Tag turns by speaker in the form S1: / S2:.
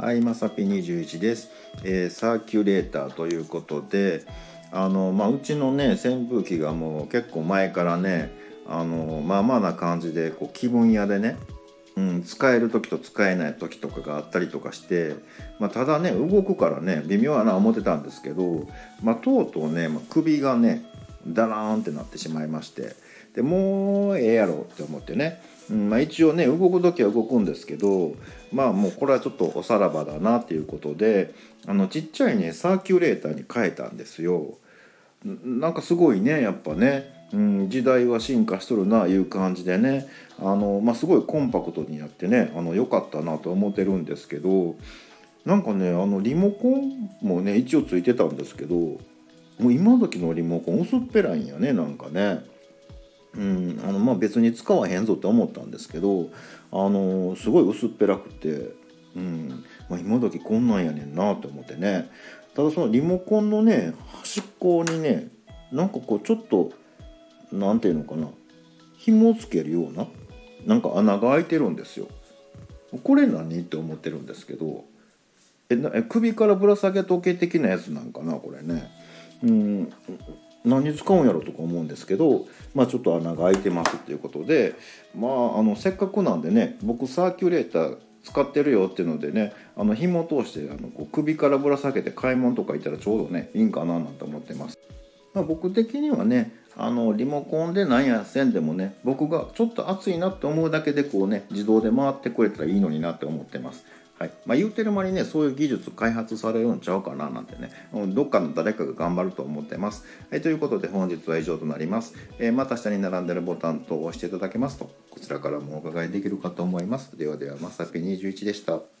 S1: はい、まさぴ21です、えーサーキュレーターということで、あのまあ、うちのね扇風機がもう結構前からね、あのまあまあな感じでこう気分屋でね、うん、使える時と使えない時とかがあったりとかして、まあ、ただね動くからね微妙やな思ってたんですけど、まあ、とうとうね、まあ、首がねダラーンってなってしまいましてでもうええやろって思ってね、うんまあ、一応ね動く時は動くんですけどまあもうこれはちょっとおさらばだなっていうことであのちっちゃいねサーキュレーターに変えたんですよ。なんかすごいねやっぱね、うん、時代は進化しとるなあいう感じでね。あの、まあ、すごいコンパクトになってねあの良かったなと思ってるんですけどなんかねあのリモコンもね一応ついてたんですけどもう今時のリモコン薄っぺらいんやねなんかね。うん、あのまあ別に使わへんぞって思ったんですけどあのすごい薄っぺらくて、うんまあ、今時こんなんやねんなと思ってねただそのリモコンのね端っこにねなんかこうちょっとなんていうのかな紐をつけるようななんか穴が開いてるんですよ。これ何って思ってるんですけどえなえ首からぶら下げ時計的なやつなんかなこれね。うん何に使うんやろとか思うんですけど、まあ、ちょっと穴が開いてますっていうことで、まあ、あのせっかくなんでね僕サーキュレーター使ってるよっていうのでねあの紐を通してあのこう首からぶら下げて買い物とか行ったらちょうどねいいんかななんて思ってます。まあ、僕的にはねあのリモコンでなんやせんでもね僕がちょっと熱いなって思うだけでこうね自動で回ってくれたらいいのになって思ってます。はいまあ、言うてる間にねそういう技術開発されるんちゃうかななんてねどっかの誰かが頑張ると思ってます。はい、ということで本日は以上となります。えーまた下に並んでるボタンと押していただけますとこちらからもお伺いできるかと思います。ではではまさぴ21でした。